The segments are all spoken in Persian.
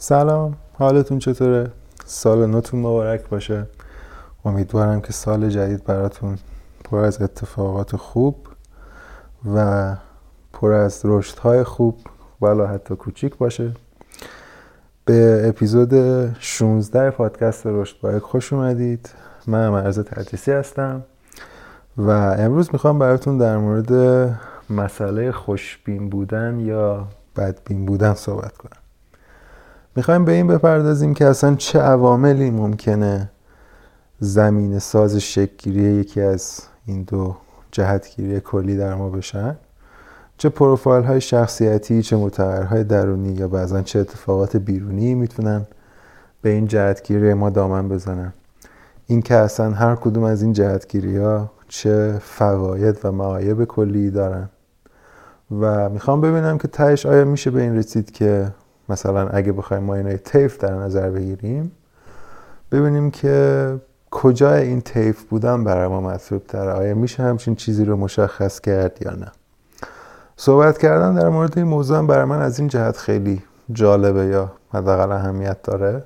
سلام حالتون چطوره؟ سال نوتون مبارک باشه. امیدوارم که سال جدید براتون پر از اتفاقات خوب و پر از رشدهای خوب ولا حتی کوچیک باشه. به اپیزود 16 پادکست رشد بایک خوش اومدید. من مرز تدریسی هستم و امروز می‌خوام براتون در مورد مسئله خوشبین بودن یا بدبین بودن صحبت کنم. می‌خوایم به این بپردازیم که اصلا چه عواملی ممکنه زمین ساز شکلگیری یکی از این دو جهتگیری کلی در ما بشن؟ چه پروفایل های شخصیتی چه متغیرهای درونی یا بعضا چه اتفاقات بیرونی می‌تونن به این جهتگیری ما دامن بزنن؟ این که اصلا هر کدوم از این جهتگیری ها چه فواید و معایب کلی دارن. و می‌خوام ببینم که تهش آیا میشه به این رسید که مثلا اگه بخوایم ما اینای تیف در نظر بگیریم ببینیم که کجا این تیف بودن برای ما مطلوب تره. آیا میشه همچین چیزی رو مشخص کرد یا نه؟ صحبت کردن در مورد این موضوع برای من از این جهت خیلی جالبه یا حداقل اهمیت داره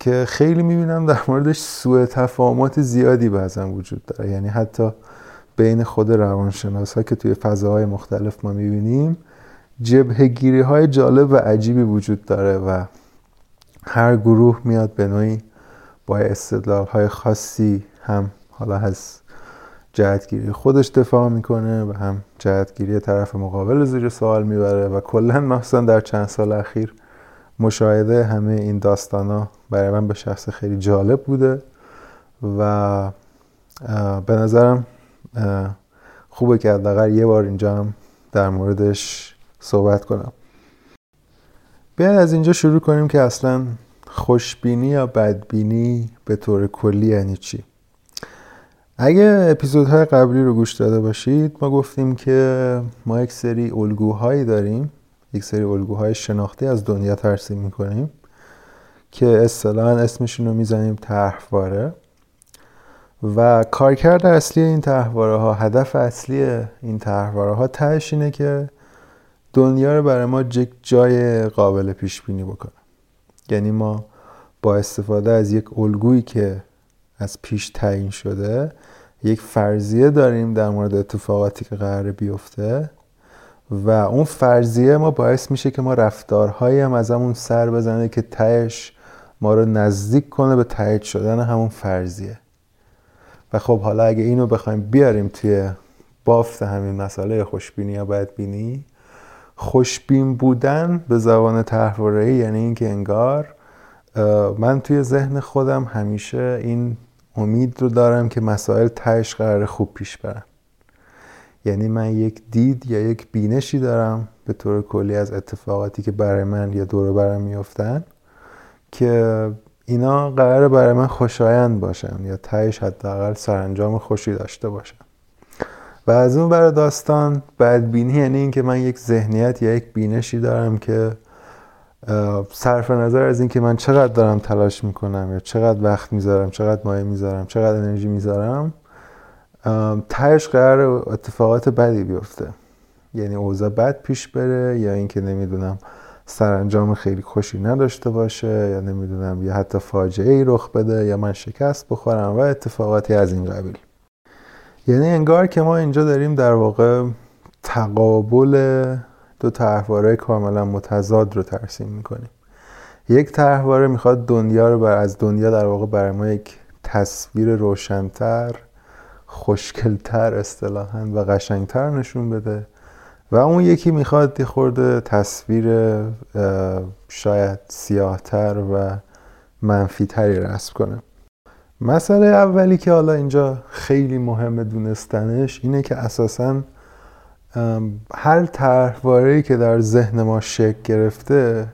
که خیلی می‌بینم در موردش سوء تفاهمات زیادی بعضا وجود داره. یعنی حتی بین خود روانشناس ها که توی فضاهای مختلف ما می‌بینیم جبه گیری های جالب و عجیبی وجود داره و هر گروه میاد به نوعی با استدلال های خاصی هم حالا از جهتگیری خودش دفاع می‌کنه و هم جهتگیری طرف مقابل زیر سوال می‌بره و کلا مثلا در چند سال اخیر مشاهده همه این داستان ها برای من به شخص خیلی جالب بوده و به نظرم خوبه که حداقل یه بار اینجا هم در موردش صحبت کنم. بیاید از اینجا شروع کنیم که اصلا خوشبینی یا بدبینی به طور کلی یعنی چی؟ اگه اپیزودهای قبلی رو گوش داده باشید ما گفتیم که ما یک سری الگوهایی داریم یک سری الگوهای شناختی از دنیا ترسیم می‌کنیم که اصطلاحا اسمشون رو می‌زنیم طرحواره و کارکرد اصلی این طرحواره ها هدف اصلی این طرحواره ها تهش اینه که دنیا رو برای ما یک جای قابل پیش بینی بکنه. یعنی ما با استفاده از یک الگویی که از پیش تعیین شده یک فرضیه داریم در مورد اتفاقاتی که قرار بیفته و اون فرضیه ما باعث میشه که ما رفتارهایی هم از همون سر بزنه که تهش ما رو نزدیک کنه به تایید شدن همون فرضیه. و خب حالا اگه اینو بخوایم بیاریم توی بافت همین مسئله خوشبینی یا بدبینی خوشبین بودن به زبان تحواره یعنی اینکه انگار من توی ذهن خودم همیشه این امید رو دارم که مسائل تهش قرار خوب پیش برن. یعنی من یک دید یا یک بینشی دارم به طور کلی از اتفاقاتی که برای من یا دور برم میفتن که اینا قرار برای من خوشایند باشن یا تهش حداقل سرانجام خوشی داشته باشن. و از اون برای داستان بدبینی یعنی اینکه من یک ذهنیت یا یک بینشی دارم که صرف نظر از اینکه من چقدر دارم تلاش می‌کنم یا چقدر وقت می‌ذارم چقدر مایه می‌ذارم چقدر انرژی می‌ذارم تهش قرار اتفاقات بدی بیفته. یعنی اوضاع بد پیش بره یا اینکه نمی‌دونم سرانجام خیلی خوشی نداشته باشه یا نمی‌دونم یا حتی فاجعه ای رخ بده یا من شکست بخورم و اتفاقاتی از این قبیل. یعنی انگار که ما اینجا داریم در واقع تقابل دو طرحواره کاملا متضاد رو ترسیم می‌کنیم. یک طرحواره می‌خواد دنیا رو بر از دنیا در واقع برای ما یک تصویر روشنتر خوشکلتر اصطلاحا و قشنگتر نشون بده و اون یکی می‌خواد یه خورده تصویر شاید سیاهتر و منفیتری رسم کنه. مسئله اولی که حالا اینجا خیلی مهمه دونستنش اینه که اساسا هر طرحواره که در ذهن ما شکل گرفته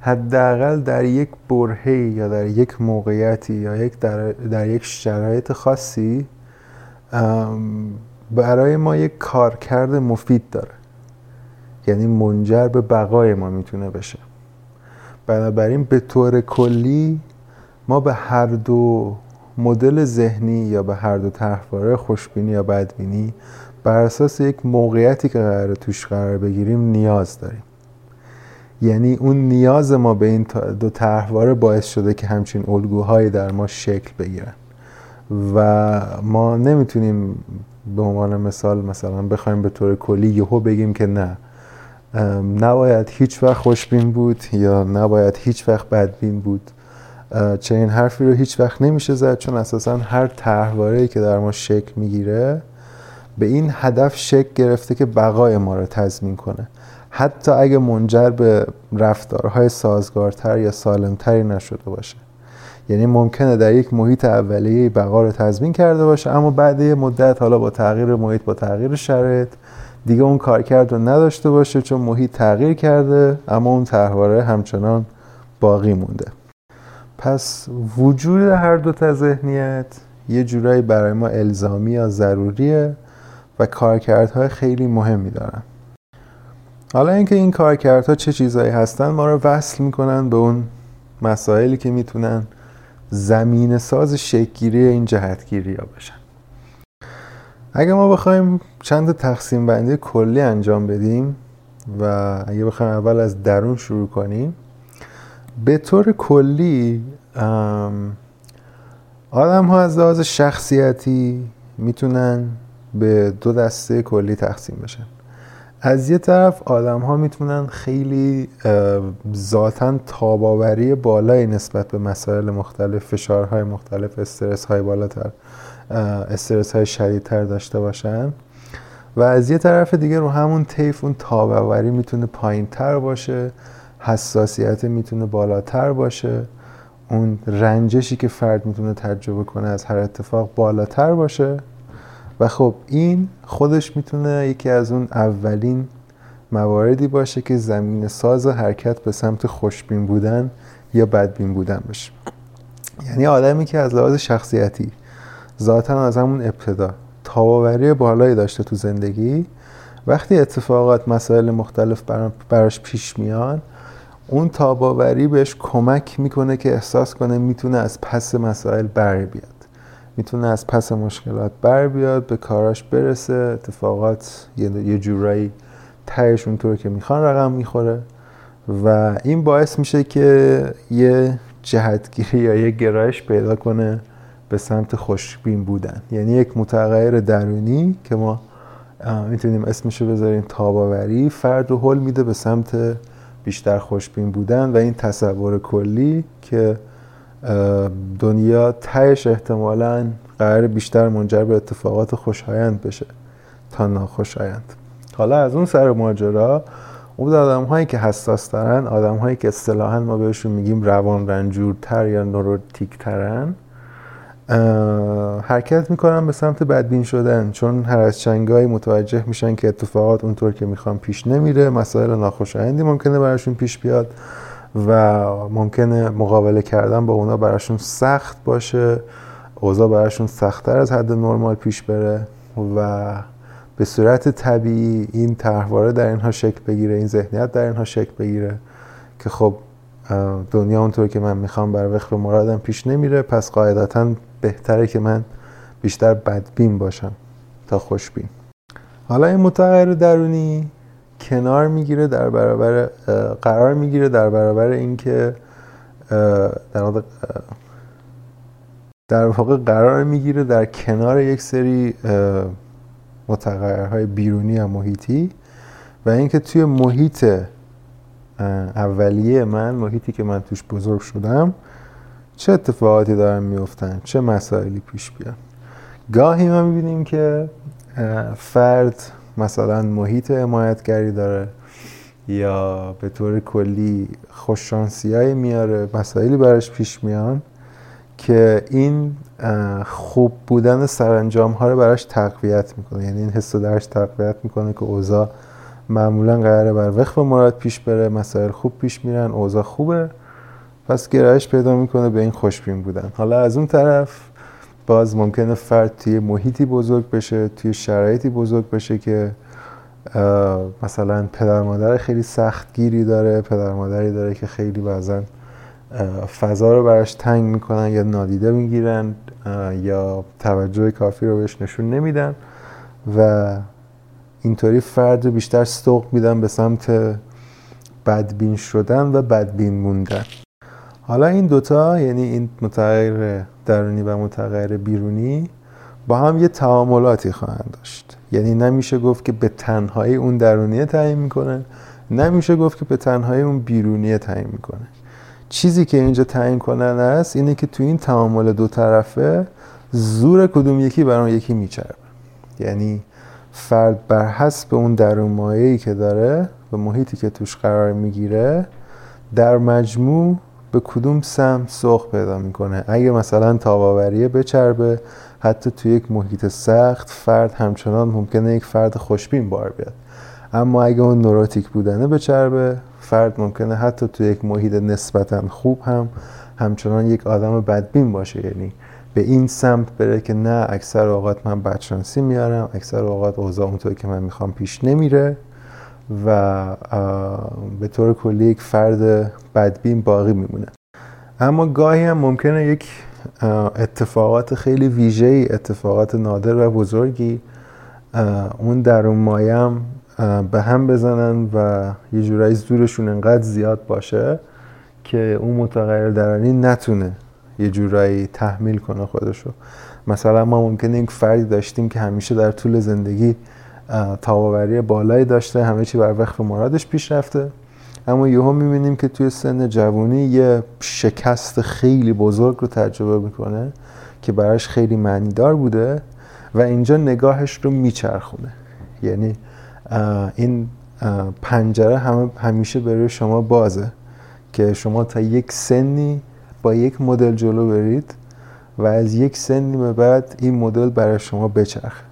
حداقل در یک برهه یا در یک موقعیتی یا یک در, در یک شرایط خاصی برای ما یک کارکرد مفید داره. یعنی منجر به بقای ما می‌تونه بشه. بنابراین به طور کلی ما به هر دو مدل ذهنی یا به هر دو طرحواره خوشبینی یا بدبینی بر اساس یک موقعیتی که قرار توش قرار بگیریم نیاز داریم. یعنی اون نیاز ما به این دو طرحواره باعث شده که همچین الگوهایی در ما شکل بگیرن. و ما نمی‌تونیم به عنوان مثال مثلا بخوایم به طور کلی یهو بگیم که نه. نباید هیچ وقت خوشبین بود یا نباید هیچ وقت بدبین بود. چنین حرفی رو هیچ وقت نمیشه زد چون اساسا هر طرحواره‌ای که در ما شکل می‌گیره به این هدف شکل گرفته که بقای ما رو تضمین کنه. حتی اگه منجر به رفتارهای سازگارتر یا سالمتری نشده باشه. یعنی ممکنه در یک محیط اولیه بقا رو تضمین کرده باشه اما بعد یه مدت حالا با تغییر محیط با تغییر شرایط دیگه اون کارکرد رو نداشته باشه چون محیط تغییر کرده اما اون طرحواره همچنان باقی مونده. پس وجود هر دو تا ذهنیت یه جورایی برای ما الزامی یا ضروریه و کارکردهای خیلی مهمی دارن. حالا اینکه این کارکردها چه چیزهایی هستن ما رو وصل می‌کنن به اون مسائلی که می‌تونن زمین ساز شکگیری این جهتگیری ها باشن اگه ما بخوایم چند تقسیم بندی کلی انجام بدیم و اگه بخوایم اول از درون شروع کنیم به طور کلی آدم ها از لحاظ شخصیتی می‌تونن به دو دسته کلی تقسیم بشن. از یه طرف آدم ها می‌تونن خیلی ذاتا تاباوری بالایی نسبت به مسائل مختلف فشارهای مختلف استرس های بالاتر استرس های شدیدتر داشته باشن. و از یه طرف دیگه رو همون طیف اون تاباوری می‌تونه پایین تر باشه. حساسیت می‌تونه بالاتر باشه. اون رنجشی که فرد می‌تونه تجربه کنه از هر اتفاق بالاتر باشه. و خب این خودش می‌تونه یکی از اون اولین مواردی باشه که زمین ساز حرکت به سمت خوشبین بودن یا بدبین بودن باشه. یعنی آدمی که از لحاظ شخصیتی ذاتا از همون ابتدا تاباوری بالایی داشته تو زندگی وقتی اتفاقات مسائل مختلف براش پیش میان اون تاباوری بهش کمک می‌کنه که احساس کنه می‌تونه از پس مسائل بر بیاد. می‌تونه از پس مشکلات بر بیاد به کاراش برسه اتفاقات یه جورایی تهش اونطور که می‌خوان رقم می‌خوره و این باعث میشه که یه جهتگیری یا یه گرایش پیدا کنه به سمت خوشبین بودن. یعنی یک متغیر درونی که ما می‌تونیم اسمشو بذاریم تاباوری فرد رو حل میده به سمت بیشتر خوشبین بودن و این تصور کلی که دنیا تهش احتمالا قرار بیشتر منجر به اتفاقات خوشایند بشه تا ناخوشایند. حالا از اون سر ماجرا اون آدم هایی که حساس دارن آدم هایی که اصطلاحا ما بهشون میگیم روان رنجورتر یا نوروتیک ترن حرکت می‌کنن به سمت بدبین شدن چون هر از چنگایی متوجه میشن که اتفاقات اونطور که می‌خوان پیش نمیره مسائل ناخوشایندی ممکنه براشون پیش بیاد و ممکنه مقابله کردن با اونا براشون سخت باشه اوضاع براشون سختتر از حد نرمال پیش بره و به صورت طبیعی این طرحواره در اینها شکل بگیره این ذهنیت در اینها شکل بگیره که خب دنیا اونطور که من می‌خوام بر وقت مرادم پیش نمیره پس قاعدتا بهتره که من بیشتر بدبین باشم تا خوشبین. حالا این متغیر درونی کنار می‌گیره در برابر قرار می‌گیره در برابر اینکه در واقع در واقع قرار می‌گیره در کنار یک سری متغیرهای بیرونی و محیطی و اینکه توی محیط اولیه من محیطی که من توش بزرگ شدم چه اتفاقاتی دارن میفتن؟ چه مسائلی پیش بیان؟ گاهی ما می‌بینیم که فرد مثلا محیط حمایتگری داره یا به طور کلی خوششانسی میاره مسائلی براش پیش میان که این خوب بودن سرانجام ها رو براش تقویت می‌کنه. یعنی این حس درش تقویت می‌کنه که اوضاع معمولا قراره بر وقت مراد پیش بره مسائل خوب پیش میرن اوضاع خوبه. پس گرایش پیدا می‌کنه به این خوشبین بودن. حالا از اون طرف باز ممکنه فرد توی محیطی بزرگ بشه توی شرایطی بزرگ بشه که مثلا پدر مادر خیلی سختگیری داره پدر مادری داره که خیلی بعضا فضا رو براش تنگ می‌کنن یا نادیده می‌گیرن یا توجه کافی رو بهش نشون نمیدن و اینطوری فرد رو بیشتر سوق میدن به سمت بدبین شدن و بدبین موندن. حالا این دوتا یعنی این متغیر درونی و متغیر بیرونی با هم یه تعاملاتی خواهند داشت. یعنی نمیشه گفت که به تنهایی اون درونیه تعیین می‌کنه نمیشه گفت که به تنهایی اون بیرونیه تعیین می‌کنه. چیزی که اینجا تعیین کننده است اینه که تو این تعامل دو طرفه زور کدوم یکی بر اون یکی میچربه. یعنی فرد بر حسب اون درون مایه‌ای که داره و محیطی که توش قرار می‌گیره در مجموع به کدوم سمت سوق پیدا می‌کنه؟ اگه مثلا تاباوریه بچربه حتی تو یک محیط سخت فرد همچنان ممکنه یک فرد خوشبین بار بیاد. اما اگه اون نوروتیک بودنه بچربه فرد ممکنه حتی تو یک محیط نسبتا خوب هم همچنان یک آدم بدبین باشه. یعنی به این سمت بره که نه اکثر اوقات من بدشانسی میارم اکثر اوقات اوضاع اونطوری که من می‌خوام پیش نمیره. و به طور کلی یک فرد بدبین باقی میمونه. اما گاهی هم ممکنه یک اتفاقات خیلی ویژه اتفاقات نادر و بزرگی اون درون مایم به هم بزنن و یه جورایی زورشون انقدر زیاد باشه که اون متغیر درانی نتونه یه جورایی تحمیل کنه خودشو. مثلا ما ممکنه یک فردی داشتیم که همیشه در طول زندگی تاباوری بالایی داشته همه چی بر وقت مرادش پیش رفته. اما یهو می‌بینیم که توی سن جوانی یه شکست خیلی بزرگ رو تجربه می‌کنه که براش خیلی معنیدار بوده و اینجا نگاهش رو میچرخونه. یعنی این پنجره هم همیشه برای شما بازه که شما تا یک سنی با یک مدل جلو برید و از یک سنی به بعد این مدل برای شما بچرخه.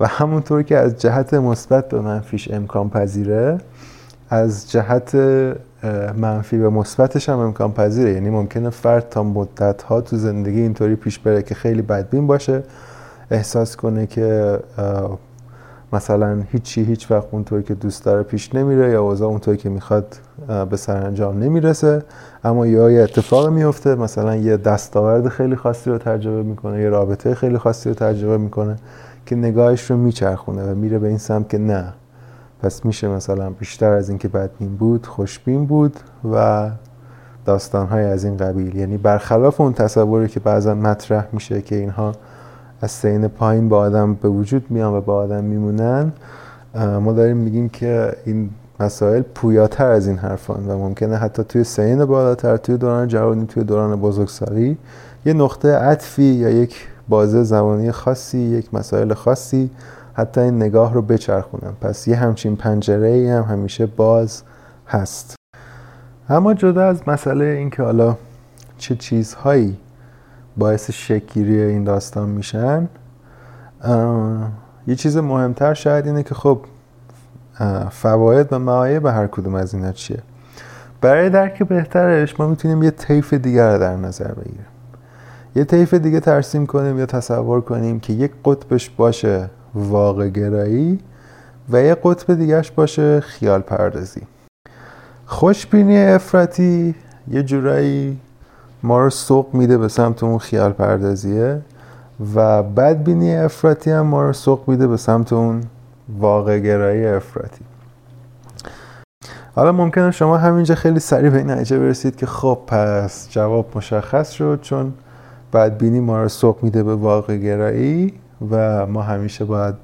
و همونطور که از جهت مثبت به منفیش امکان پذیره از جهت منفی به مثبتش هم امکان پذیره. یعنی ممکنه فرد تا مدت ها تو زندگی اینطوری پیش بره که خیلی بدبین باشه احساس کنه که مثلا هیچی هیچ وقت اونطوری که دوست داره پیش نمیره یا اوضاع اونطوری که می‌خواد به سرانجام نمی‌رسه. اما یا یه اتفاق میفته مثلا یه دستاورد خیلی خاصی رو تجربه می‌کنه یه رابطه خیلی خاصی رو تجربه می‌کنه. که نگاهش رو میچرخونه و میره به این سمت که نه. پس میشه مثلا بیشتر از اینکه بدبین بود خوشبین بود و داستانهای از این قبیل. یعنی برخلاف اون تصوری که بعضا مطرح میشه که اینها از سین پایین با آدم به وجود میان و با آدم میمونن ما داریم میگیم که این مسائل پویاتر از این حرفان و ممکنه حتی توی سین بالاتر توی دوران جوانی توی دوران بزرگسالی یه نقطه عطفی یا یک بازه زمانی خاصی یک مسائل خاصی حتی این نگاه رو بچرخونم. پس یه همچین پنجره ای هم همیشه باز هست. اما جدا از مسئله اینکه حالا چه چیزهایی باعث شکیری این داستان میشن یه چیز مهمتر شاید اینه که خب فواید و معایب هر کدوم از اینا چیه؟ برای درک بهترش ما می‌تونیم یه طیف دیگر رو در نظر بگیریم. یه طیف دیگه ترسیم کنیم یا تصور کنیم که یک قطبش باشه واقع گرایی و یه قطب دیگهش باشه خیال پردازی. خوشبینی افراتی یه جورایی ما رو سوق میده به سمت اون خیال پردازیه و بدبینی افراتی هم ما رو سوق میده به سمت اون واقع گرایی افراتی حالا ممکنه شما همینجا خیلی سریع به این نتیجه برسید که خب پس جواب مشخص شد چون بدبینی ما رو سوق میده به واقع گرایی و ما همیشه باید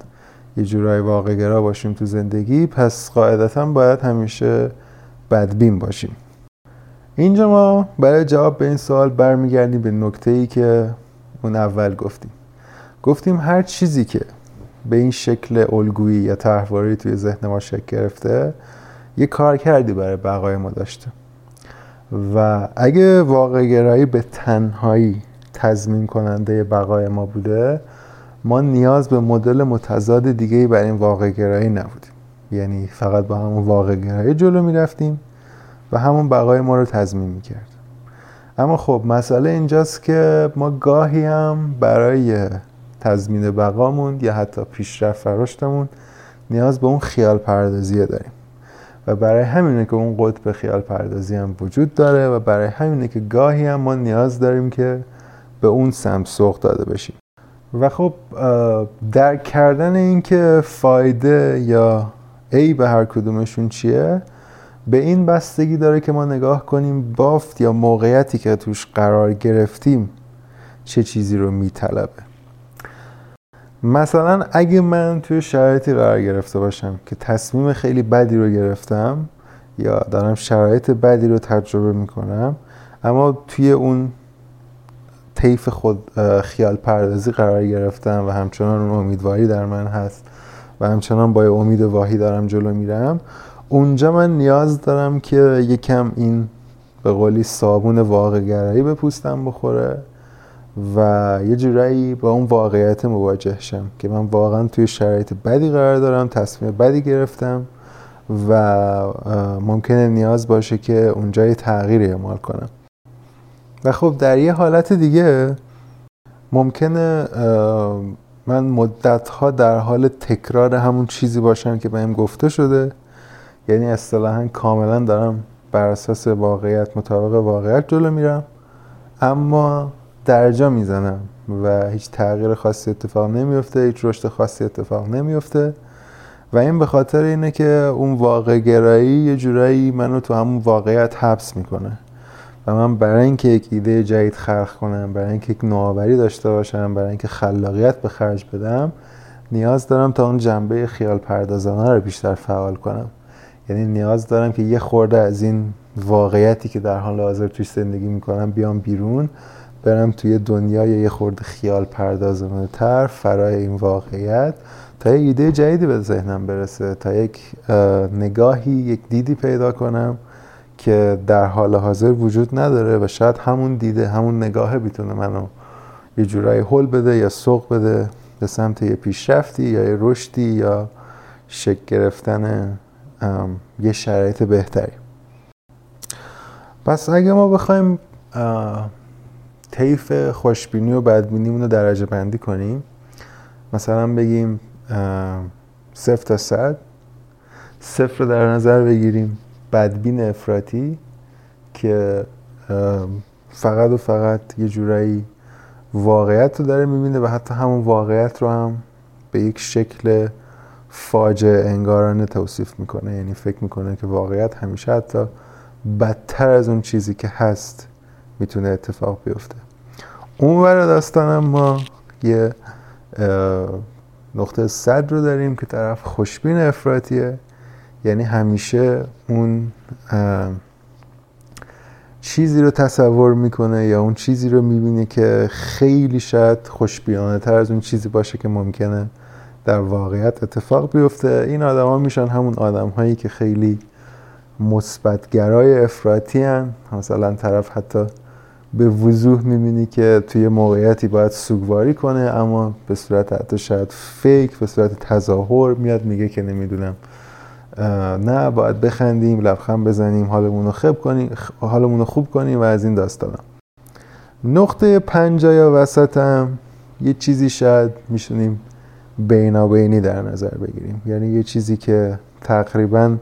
یه جورای واقع گرا باشیم تو زندگی پس قاعدتا باید همیشه بدبین باشیم. اینجا ما برای جواب به این سوال برمیگردیم به نکته ای که اون اول گفتیم. گفتیم هر چیزی که به این شکل الگویی یا طرحواری توی ذهن ما شکل گرفته یه کار کردی برای بقای ما داشته. و اگه واقع گرایی به تنهایی تضمین کننده بقای ما بوده ما نیاز به مدل متضاد دیگه برای این واقع گرایی نبودیم. یعنی فقط با همون واقع گرایی جلو می‌رفتیم و همون بقای ما رو تضمین می‌کرد. اما خب مسئله اینجاست که ما گاهی هم برای تضمین بقامون یا حتی پیشرفت رشدمون نیاز به اون خیال پردازیه داریم. و برای همینه که اون قطب خیال پردازی هم وجود داره و برای همینه که گاهی هم ما نیاز داریم که به اون سمت سوق داده بشیم و خب درک کردن این که فایده یا ای به هر کدومشون چیه به این بستگی داره که ما نگاه کنیم بافت یا موقعیتی که توش قرار گرفتیم چه چیزی رو میطلبه. مثلا اگه من توی شرایطی قرار گرفته باشم که تصمیم خیلی بدی رو گرفتم یا دارم شرایط بدی رو تجربه می‌کنم اما توی اون طیف خود خیال پردازی قرار گرفتم و همچنان اون امیدواری در من هست و همچنان با امید واهی دارم جلو میرم. اونجا من نیاز دارم که یکم این به قولی صابون واقع گرایی به پوستم بخوره و یه جورایی با اون واقعیت مواجه شم که من واقعا توی شرایط بدی قرار دارم تصمیم بدی گرفتم و ممکنه نیاز باشه که اونجا تغییری اعمال کنم. و خب در یه حالت دیگه ممکنه من مدت ها در حال تکرار همون چیزی باشم که بهم گفته شده. یعنی اصطلاحا کاملا دارم بر اساس واقعیت مطابق واقعیت جلو میرم. اما درجا می‌زنم و هیچ تغییر خاصی اتفاق نمیفته هیچ رشد خاصی اتفاق نمیفته و این به خاطر اینه که اون واقع گرایی یه جورایی منو تو همون واقعیت حبس می‌کنه. و من برای اینکه یک ایده جدید خلق کنم برای اینکه یک نوآوری داشته باشم برای اینکه خلاقیت به خرج بدم نیاز دارم تا اون جنبه خیال پردازانه رو بیشتر فعال کنم. یعنی نیاز دارم که یه خورده از این واقعیتی که در حال حاضر توی زندگی می‌کنم بیام بیرون برم توی دنیای یه خورده خیال پردازانه تر فرای این واقعیت تا یه ایده جدیدی به ذهنم برسه تا یک نگاهی یک دیدی پیدا کنم. که در حال حاضر وجود نداره و شاید همون دیده همون نگاه بیتونه منو یه جورایی حل بده یا سوق بده به سمت یه پیشرفتی یا یه رشدی یا شک گرفتن یه شرایط بهتری. پس اگه ما بخوایم طیف خوشبینی و بدبینیمون رو درجه بندی کنیم مثلا بگیم صفر تا صد صفر رو در نظر بگیریم. بدبین افراطی که فقط و فقط یه جورایی واقعیت رو داره می‌بینه و حتی همون واقعیت رو هم به یک شکل فاجعه انگارانه توصیف می‌کنه. یعنی فکر می‌کنه که واقعیت همیشه حتی بدتر از اون چیزی که هست می‌تونه اتفاق بیفته. اون ور داستان ما یه نقطه صد رو داریم که طرف خوشبین افراتیه یعنی همیشه اون چیزی رو تصور می‌کنه یا اون چیزی رو می‌بینه که خیلی شاید خوشبینانه تر از اون چیزی باشه که ممکنه در واقعیت اتفاق بیفته این آدما میشن همون آدم هایی که خیلی مثبتگرای افراطی هن. مثلا طرف حتی به وضوح می‌بینی که توی موقعیتی باید سوگواری کنه اما به صورت حتی شاید فیک به صورت تظاهر میاد میگه که نمی‌دونم نه باید بخندیم لبخند بزنیم حالمون رو خوب کنیم حالمون رو خوب کنیم و از این داستانم نقطه پنجا یا وسطم یه چیزی شاید میشونیم بینابینی در نظر بگیریم. یعنی یه چیزی که تقریبا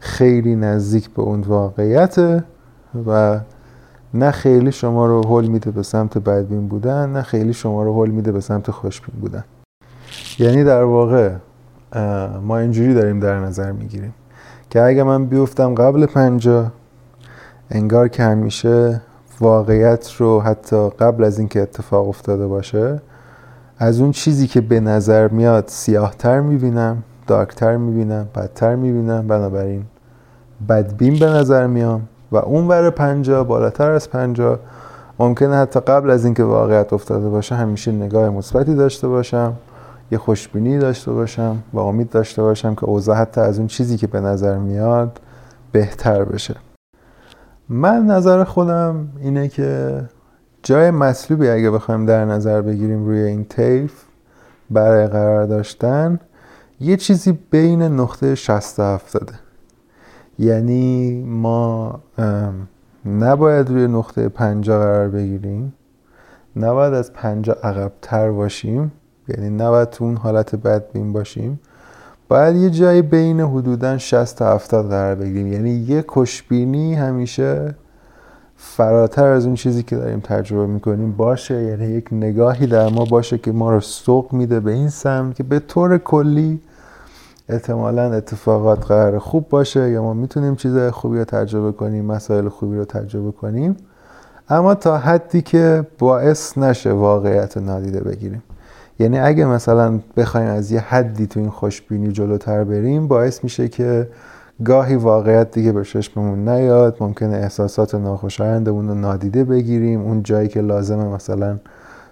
خیلی نزدیک به اون واقعیته و نه خیلی شما رو حل میده به سمت بدبین بودن نه خیلی شما رو حل میده به سمت خوشبین بودن. یعنی در واقع ما اینجوری داریم در نظر می‌گیریم که اگه من بیفتم قبل پنجا انگار که همیشه واقعیت رو حتی قبل از اینکه اتفاق افتاده باشه از اون چیزی که به نظر میاد سیاهتر می‌بینم دارکتر می‌بینم بدتر می‌بینم بنابراین بدبین به نظر میام و اون ور پنجا بالاتر از پنجا ممکنه حتی قبل از اینکه واقعیت افتاده باشه همیشه نگاه مثبتی داشته باشم. یه خوشبینی داشته باشم و امید داشته باشم که اوضاع حتی از اون چیزی که به نظر میاد بهتر بشه. من نظر خودم اینه که جای مطلوبی اگه بخوایم در نظر بگیریم روی این طیف برای قرار داشتن یه چیزی بین نقطه 60 و 70 یعنی ما نباید روی نقطه 50 قرار بگیریم نباید از 50 عقب تر باشیم. یعنی نباید تو اون حالت بدبین باشیم. باید یه جایی بین حدودا 60 تا 70 قرار بگیریم. یعنی یه کشبینی همیشه فراتر از اون چیزی که داریم تجربه می‌کنیم باشه. یعنی یک نگاهی در ما باشه که ما رو سوق میده به این سمت که به طور کلی احتمالا اتفاقات قرار خوب باشه یا ما می‌تونیم چیز خوبی رو تجربه کنیم مسائل خوبی رو تجربه کنیم. اما تا حدی که باعث نشه واقعیت نادیده بگیریم. یعنی اگه مثلا بخوایم از یه حدی تو این خوشبینی جلوتر بریم باعث میشه که گاهی واقعیت دیگه به چشممون نیاد ممکنه احساسات ناخوشایندمون رو نادیده بگیریم. اون جایی که لازمه مثلا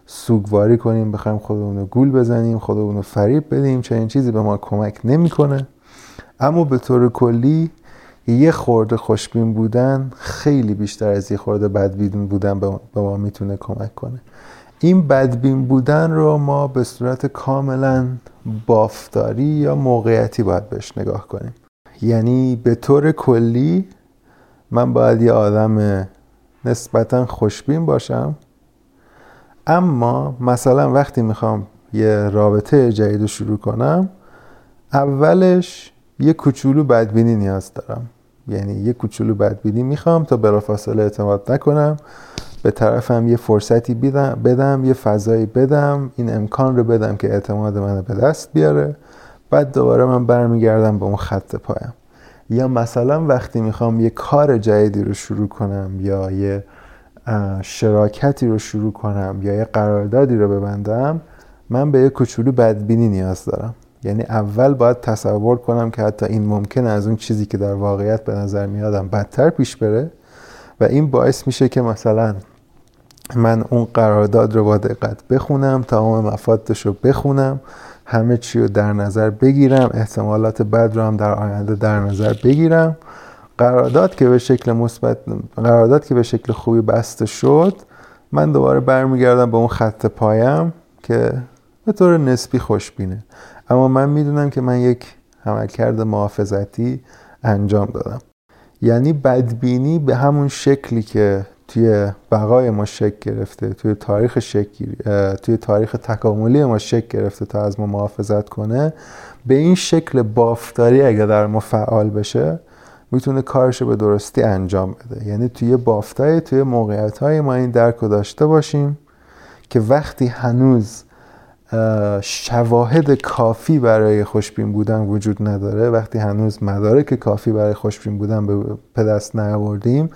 سوگواری کنیم بخوایم خودمون رو گول بزنیم خودمون رو فریب بدیم چنین چیزی به ما کمک نمی‌کنه. اما به طور کلی یه خورده خوشبین بودن خیلی بیشتر از یه خورده بدبین بودن به ما می‌تونه کمک کنه. این بدبین بودن رو ما به صورت کاملا بافتاری یا موقعیتی باید بهش نگاه کنیم. یعنی به طور کلی من باید یه آدم نسبتا خوشبین باشم اما مثلا وقتی می‌خوام یه رابطه جدید رو شروع کنم اولش یه کوچولو بدبینی نیاز دارم. یعنی یه کوچولو بدبینی می‌خوام تا بلافاصله اعتماد نکنم. به طرفم یه فرصتی بدم, بدم یه فضایی بدم این امکان رو بدم که اعتماد منو به دست بیاره. بعد دوباره من برمیگردم به اون خط پایم. یا مثلا وقتی می‌خوام یه کار جدیدی رو شروع کنم یا یه شراکتی رو شروع کنم یا یه قراردادی رو ببندم من به یه کوچولو بدبینی نیاز دارم. یعنی اول باید تصور کنم که حتی این ممکن از اون چیزی که در واقعیت به نظر میادم بدتر پیش بره و این باعث میشه که مثلا من اون قرارداد رو با دقت بخونم تمام مفادش رو بخونم همه چی رو در نظر بگیرم احتمالات بد رو هم در آینده در نظر بگیرم. قرارداد که به شکل مثبت قرارداد که به شکل خوبی بسته شد من دوباره برمیگردم به اون خط پایم که به طور نسبی خوشبینه. اما من می‌دونم که من یک عملکرد محافظتی انجام دادم. یعنی بدبینی به همون شکلی که توی بقای ما شکل گرفته توی تاریخ شکل توی تاریخ تکاملی ما شکل گرفته تا از ما محافظت کنه. به این شکل بافتاری اگر در ما فعال بشه می‌تونه کارش رو به درستی انجام بده. یعنی توی بافتای توی موقعیت های ما این درک رو داشته باشیم که وقتی هنوز شواهد کافی برای خوشبین بودن وجود نداره وقتی هنوز مدارک کافی برای خوشبین بودن به دست نیاوردیم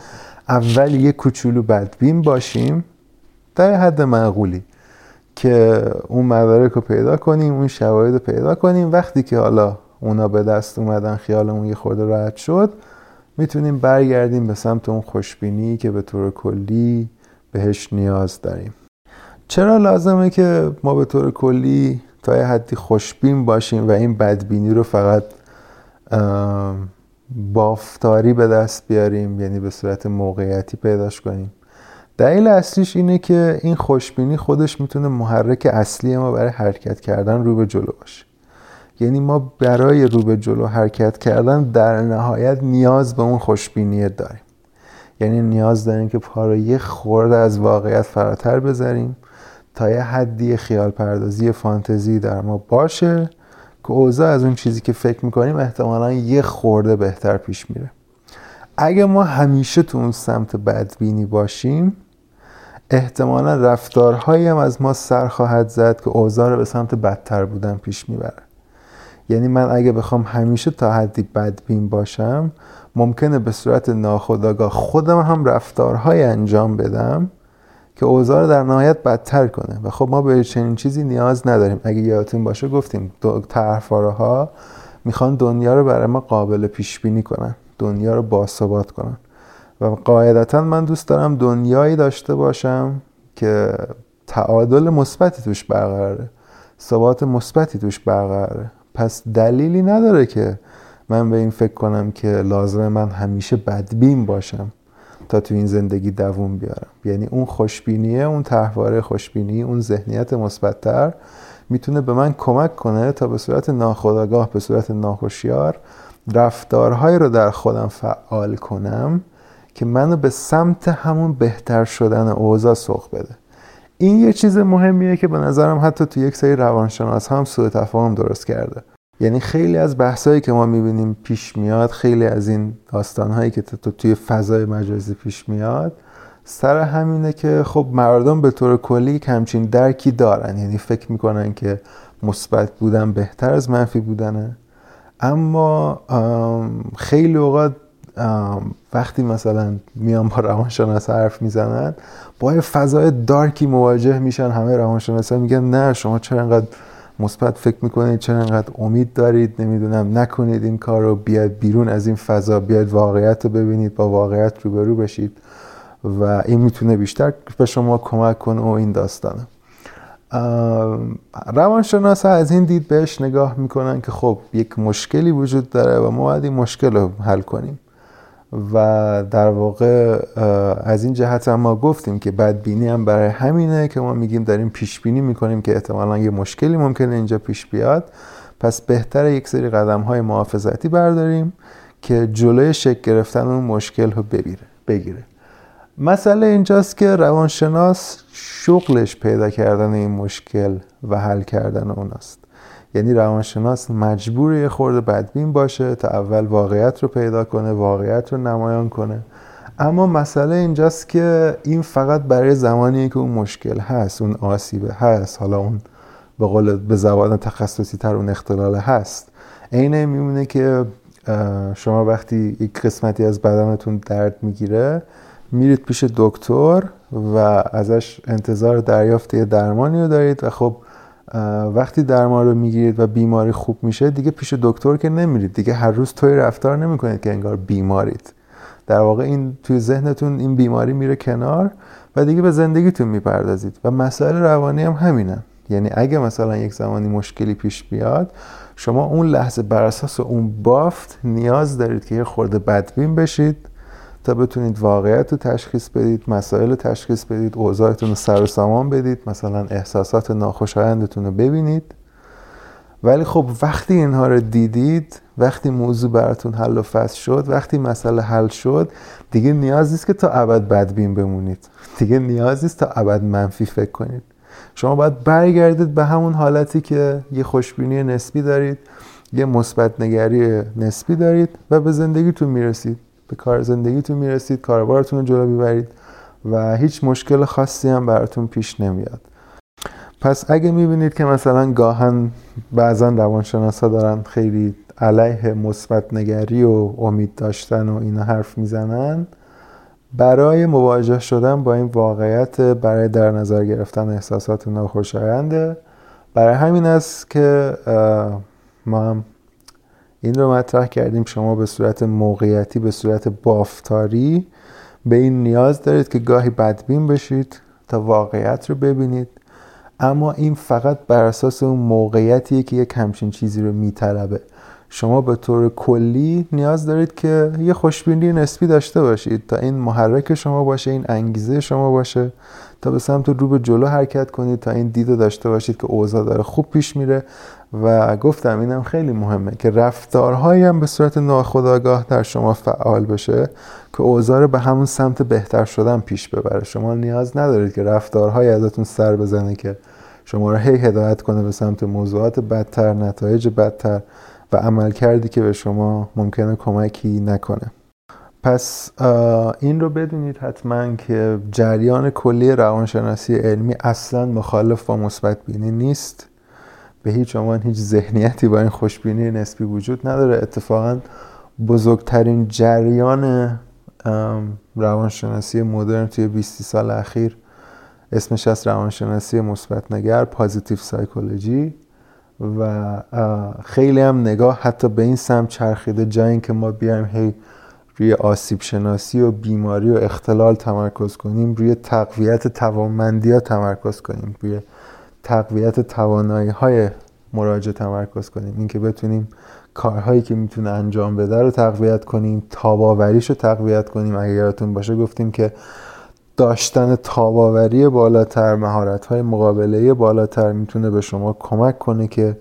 اول یه کوچولو بدبین باشیم در حد معقولی که اون مدارک رو پیدا کنیم اون شواهد رو پیدا کنیم. وقتی که حالا اونا به دست اومدن خیالمون یه خورده راحت شد می‌تونیم برگردیم به سمت اون خوشبینی که به طور کلی بهش نیاز داریم. چرا لازمه که ما به طور کلی تا یه حدی خوشبین باشیم و این بدبینی رو فقط بافتاری به دست بیاریم یعنی به صورت موقعیتی پیداش کنیم. دلیل اصلیش اینه که این خوشبینی خودش می‌تونه محرک اصلی ما برای حرکت کردن رو به جلو باشه. یعنی ما برای رو به جلو حرکت کردن در نهایت نیاز به اون خوشبینی داریم. یعنی نیاز داریم که پا یه خورده از واقعیت فراتر بذاریم تا یه حدی خیال پردازی فانتزی در ما باشه. که اوضاع از اون چیزی که فکر می‌کنیم احتمالا یه خورده بهتر پیش میره. اگه ما همیشه تو اون سمت بدبینی باشیم احتمالا رفتارهایی هم از ما سر خواهد زد که اوضاع رو به سمت بدتر بودن پیش می‌بره. یعنی من اگه بخوام همیشه تا حدی بدبین باشم ممکنه به صورت ناخودآگاه خودم هم رفتارهای انجام بدم که اوضاع رو در نهایت بدتر کنه. و خب ما به چنین چیزی نیاز نداریم. اگه یادتون باشه گفتیم طرفدارا ها می‌خوان دنیا رو برای ما قابل پیش بینی کنن. دنیا رو باثبات کنن. و قاعدتا من دوست دارم دنیایی داشته باشم که تعادل مثبتی توش برقراره. ثبات مثبتی توش برقراره. پس دلیلی نداره که من به این فکر کنم که لازمه من همیشه بدبین باشم. تا تو این زندگی دووم بیارم. یعنی اون خوشبینیه اون تحواره خوشبینی اون ذهنیت مثبتتر می‌تونه به من کمک کنه تا به صورت ناخودآگاه به صورت ناخوشیار رفتارهایی رو در خودم فعال کنم که منو به سمت همون بهتر شدن اوضاع سوق بده. این یه چیز مهمیه که به نظرم حتی تو یک سری روانشناس هم سوء تفاهم درست کرده. یعنی خیلی از بحثایی که ما می‌بینیم پیش میاد خیلی از این داستانهایی که تو توی فضای مجازی پیش میاد سر همینه که خب مردم به طور کلی همچین درکی دارن. یعنی فکر می‌کنن که مثبت بودن بهتر از منفی بودنه. اما خیلی اوقات وقتی مثلا میان با روانشناس حرف می‌زنن با یه فضای دارکی مواجه میشن همه روانشناسا. میگن نه شما چرا انقدر مثبت فکر می‌کنید چرا انقدر امید دارید؟ نمی‌دونم نکنید این کار رو بیاد بیرون از این فضا بیاد واقعیت رو ببینید با واقعیت روبرو بشید و این می‌تونه بیشتر به شما کمک کنه و این داستانه. روانشناس از این دید بهش نگاه می‌کنن که خب یک مشکلی وجود داره و ما باید این مشکل رو حل کنیم. و در واقع از این جهت هم ما گفتیم که بدبینی هم برای همینه که ما میگیم داریم پیش بینی می‌کنیم که احتمالا یه مشکلی ممکنه اینجا پیش بیاد. پس بهتره یک سری قدم های محافظتی برداریم که جلوی شکل گرفتن اون مشکل رو بگیره. مسئله اینجاست که روانشناس شغلش پیدا کردن این مشکل و حل کردن اوناست. یعنی روانشناس مجبور یه خورده بدبین باشه تا اول واقعیت رو پیدا کنه واقعیت رو نمایان کنه. اما مسئله اینجاست که این فقط برای زمانی که اون مشکل هست اون آسیبه هست حالا اون به قول به زبان تخصصی تر اون اختلال هست. عین میمونه که شما وقتی یک قسمتی از بدنتون درد می‌گیره میرید پیش دکتر و ازش انتظار دریافت یه درمانی رو دارید و خب وقتی درمان رو می‌گیرید و بیماری خوب میشه دیگه پیش دکتر که نمیرید. دیگه هر روز توی رفتار نمی‌کنید که انگار بیمارید. در واقع این توی ذهنتون این بیماری میره کنار و دیگه به زندگیتون می‌پردازید. و مسائل روانی هم همینن. یعنی اگه مثلا یک زمانی مشکلی پیش بیاد شما اون لحظه بر اساس اون بافت نیاز دارید که یه خورده بدبین بشید تا بتونید واقعیت رو تشخیص بدید مسائل رو تشخیص بدید اوضاعتون رو سر و سامان بدید مثلا احساسات ناخوشایندتون رو ببینید. ولی خب وقتی اینها رو دیدید وقتی موضوع براتون حل و فصل شد وقتی مسئله حل شد دیگه نیاز نیست که تا ابد بدبین بمونید. دیگه نیاز نیست تا ابد منفی فکر کنید. شما باید برگردید به همون حالتی که یه خوشبینی نسبی دارید یه مثبت نگری نسبی دارید و به زندگیتون می‌رسید. به کار زندگیتون می‌رسید کاربارتون رو جلو بیبرید و هیچ مشکل خاصی هم براتون پیش نمیاد. پس اگه می‌بینید که مثلا گاهن بعضا روانشناسا دارن خیلی علیه مثبت نگری و امید داشتن و اینا حرف می‌زنن برای مواجه شدن با این واقعیت برای در نظر گرفتن احساسات ناخوشاینده برای همین است که ما هم این رو مطرح کردیم شما به صورت موقعیتی به صورت بافتاری. به این نیاز دارید که گاهی بدبین بشید تا واقعیت رو ببینید. اما این فقط بر اساس اون موقعیتیه که یک همچین چیزی رو میطلبه. شما به طور کلی نیاز دارید که یه خوشبینی نسبی داشته باشید تا این محرک شما باشه این انگیزه شما باشه. تا به سمت رو به جلو حرکت کنید تا این دید داشته باشید که اوضاع داره خوب پیش میره. و گفتم اینم خیلی مهمه که رفتارهایی هم به صورت ناخودآگاه در شما فعال بشه که اوضاع به همون سمت بهتر شدن پیش ببره. شما نیاز ندارید که رفتارهایی ازتون سر بزنه که شما را هی هدایت کنه به سمت موضوعات بدتر نتایج بدتر و عمل کردی که به شما ممکنه کمکی نکنه. پس این رو بدونید حتما که جریان کلی روانشناسی علمی اصلا مخالف با مثبت بینی نیست. به هیچ عنوان هیچ ذهنیتی با این خوشبینی نسبی وجود نداره. اتفاقا بزرگترین جریان روانشناسی مدرن توی 20 سال اخیر اسمش از روانشناسی مثبت نگر پازیتیو سایکولوژی و خیلی هم نگاه حتی به این سمت چرخیده جایی که ما بیایم هی روی آسیب شناسی و بیماری و اختلال تمرکز کنیم روی تقویت توانمندی ها تمرکز کنیم روی تقویت توانایی های مراجع تمرکز کنیم. اینکه بتونیم کارهایی که می‌تونه انجام بده رو تقویت کنیم تاباوریش رو تقویت کنیم. اگر یادتون باشه گفتیم که داشتن تاباوری بالاتر مهارت های مقابله بالاتر می‌تونه به شما کمک کنه که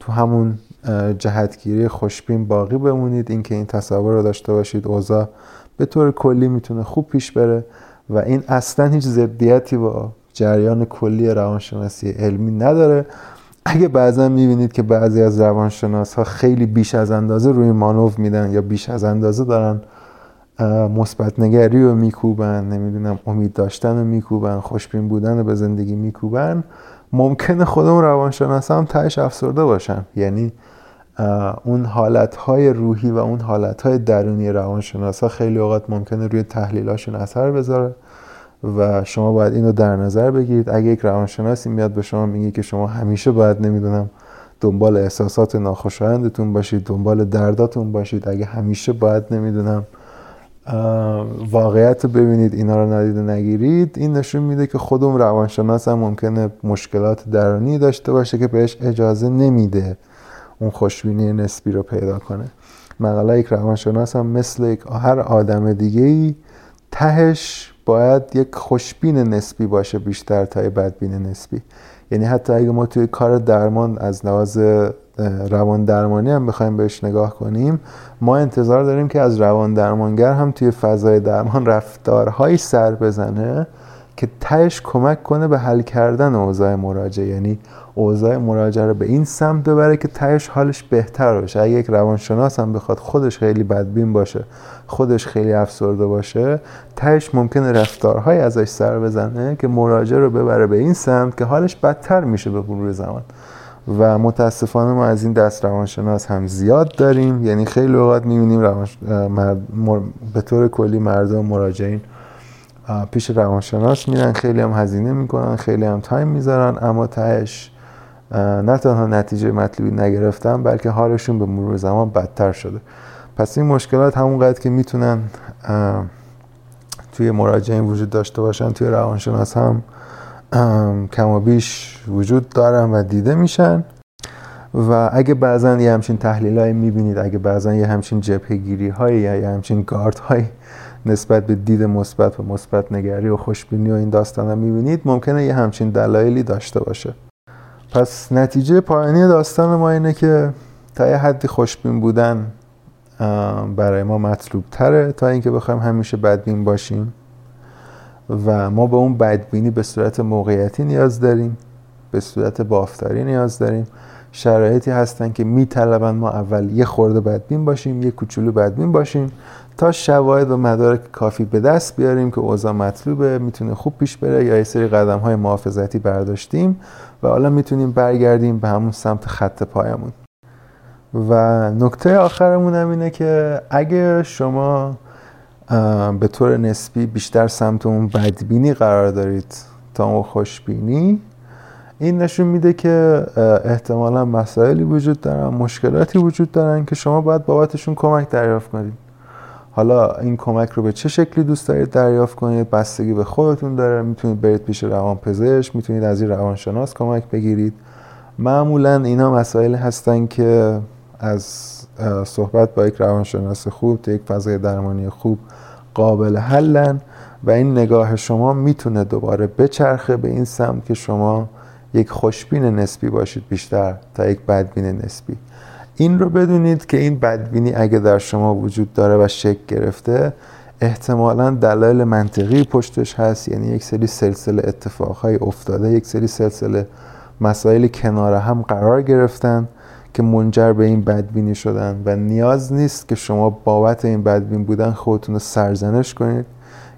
تو همون جهتگیری خوشبین باقی بمونید. اینکه این تصور رو داشته باشید اوضاع به طور کلی می‌تونه خوب پیش بره و این اصلا هیچ ضدیتی با جریان کلی روانشناسی علمی نداره. اگه بعضا می‌بینید که بعضی از روانشناس ها خیلی بیش از اندازه روی مانوف میدن یا بیش از اندازه دارن مثبت نگری رو میکوبن نمی‌دونم امید داشتن رو میکوبن خوشبین بودن رو به زندگی میکوبن ممکنه خودمون روانشناس هم تهش افسرده باشن. یعنی اون حالتهای روحی و اون حالتهای درونی روانشناس ها خیلی اوقات ممکنه روی تحلیلاشون اثر بذاره و شما باید اینو در نظر بگیرید. اگه یک روانشناسی میاد به شما میگه که شما همیشه باید نمی‌دونم دنبال احساسات ناخوشایندتون باشید دنبال درداتون باشید اگه همیشه باید نمی‌دونم واقعیت ببینید اینا رو ندیده نگیرید این نشون میده که خودم روانشناس هم ممکنه مشکلات درونی داشته باشه که بهش اجازه نمیده. اون خوشبینی نسبی رو پیدا کنه. مقاله یک روانشناس هم مثل یک هر آدم دیگه ای تهش باید یک خوشبین نسبی باشه بیشتر تا بدبین نسبی. یعنی حتی اگه ما توی کار درمان از لحاظ روان درمانی هم بخوایم بهش نگاه کنیم ما انتظار داریم که از روان درمانگر هم توی فضای درمان رفتارهایی سر بزنه که تهش کمک کنه به حل کردن اوضاع مراجعه. یعنی اوضاع مراجعه رو به این سمت ببره که تهش حالش بهتر باشه اگه یک روانشناس هم بخواد خودش خیلی بدبین باشه خودش خیلی افسرده باشه تهش ممکنه رفتارهایی ازش سر بزنه که مراجعه رو ببره به این سمت که حالش بدتر میشه به مرور زمان. و متاسفانه ما از این دست روانشناس هم زیاد داریم. یعنی خیلی اوقات می‌بینیم روانش... به طور کلی مردم مراجعین پیش روانشناس میرن خیلی هم هزینه می‌کنن خیلی هم تایم می‌ذارن اما تهش نه تنها نتیجه مطلوبی نگرفتن بلکه حالشون به مرور زمان بدتر شده. پس این مشکلات همونقدر که می‌تونن توی مراجعین وجود داشته باشن توی روانشناس هم کم و بیش وجود دارن و دیده میشن. و اگه بعضا یه همچین تحلیل های می‌بینید اگه بعضا یه همچین جبهه گیری های یا یه همچین گارد های نسبت به دید مثبت و مثبت نگری و خوشبینی و این داستان ها می‌بینید ممکنه یه همچین دلایلی داشته باشه. پس نتیجه پایانی داستان ما اینه که تا یه حدی خوشبین بودن برای ما مطلوب تره تا اینکه بخوایم همیشه بدبین باشیم و ما به اون بدبینی به صورت موقعیتی نیاز داریم به صورت بافتاری نیاز داریم. شرایطی هستن که میطلبن ما اول یه خورده بدبین باشیم یه کوچولو بدبین باشیم. تا شواهد و مدارک کافی به دست بیاریم که اوضاع مطلوبه می‌تونه خوب پیش بره یا یه سری قدم های محافظتی برداشتیم و حالا می‌تونیم برگردیم به همون سمت خط پایمون. و نکته آخرمون هم اینه که اگه شما به طور نسبی بیشتر سمت اون بدبینی قرار دارید تا اون خوشبینی این نشون میده که احتمالا مسائلی وجود دارن مشکلاتی وجود دارن که شما باید بابتشون کمک دریافت کنید. حالا این کمک رو به چه شکلی دوست دارید دریافت کنید؟ بستگی به خودتون داره. می‌تونید برید پیش روان پزشک می‌تونید از این روانشناس کمک بگیرید. معمولا اینا مسائل هستن که از صحبت با یک روانشناس خوب تا یک فضای درمانی خوب قابل حلن و این نگاه شما می‌تونه دوباره بچرخه به این سمت که شما یک خوشبین نسبی باشید بیشتر تا یک بدبین نسبی. این رو بدونید که این بدبینی اگه در شما وجود داره و شکل گرفته احتمالا دلایل منطقی پشتش هست. یعنی یک سری سلسله اتفاقهای افتاده یک سری سلسله مسائل کنار هم قرار گرفتن که منجر به این بدبینی شدن. و نیاز نیست که شما بابت این بدبین بودن خودتون رو سرزنش کنید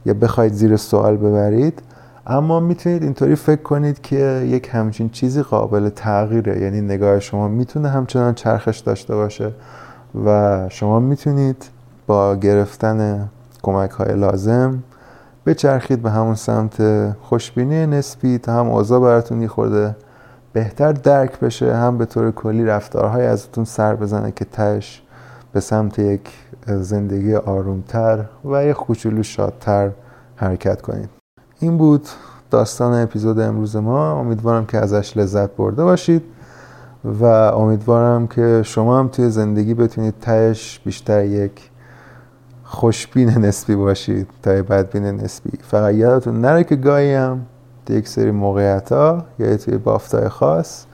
یا بخواید زیر سوال ببرید. اما می‌تونید اینطوری فکر کنید که یک همچین چیزی قابل تغییره. یعنی نگاه شما می‌تونه همچنان چرخش داشته باشه و شما می‌تونید با گرفتن کمک های لازم بچرخید به همون سمت خوشبینی نسبی تا هم اوضاع براتون یه بهتر درک بشه هم به طور کلی رفتارهای ازتون سر بزنه که تش به سمت یک زندگی آرومتر و یک کوچولو شادتر حرکت کنید. این بود داستان اپیزود امروز ما. امیدوارم که ازش لذت برده باشید و امیدوارم که شما هم توی زندگی بتونید تهش بیشتر یک خوشبین نسبی باشید تا بدبین نسبی. فقط یادتون نره که گاهی هم یک سری موقعیت ها یا توی بافتای خاص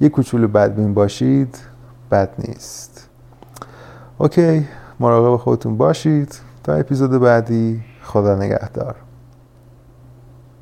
یک کوچولو بدبین باشید بد نیست. اوکی مراقب خودتون باشید. تا اپیزود بعدی خدا نگهدار.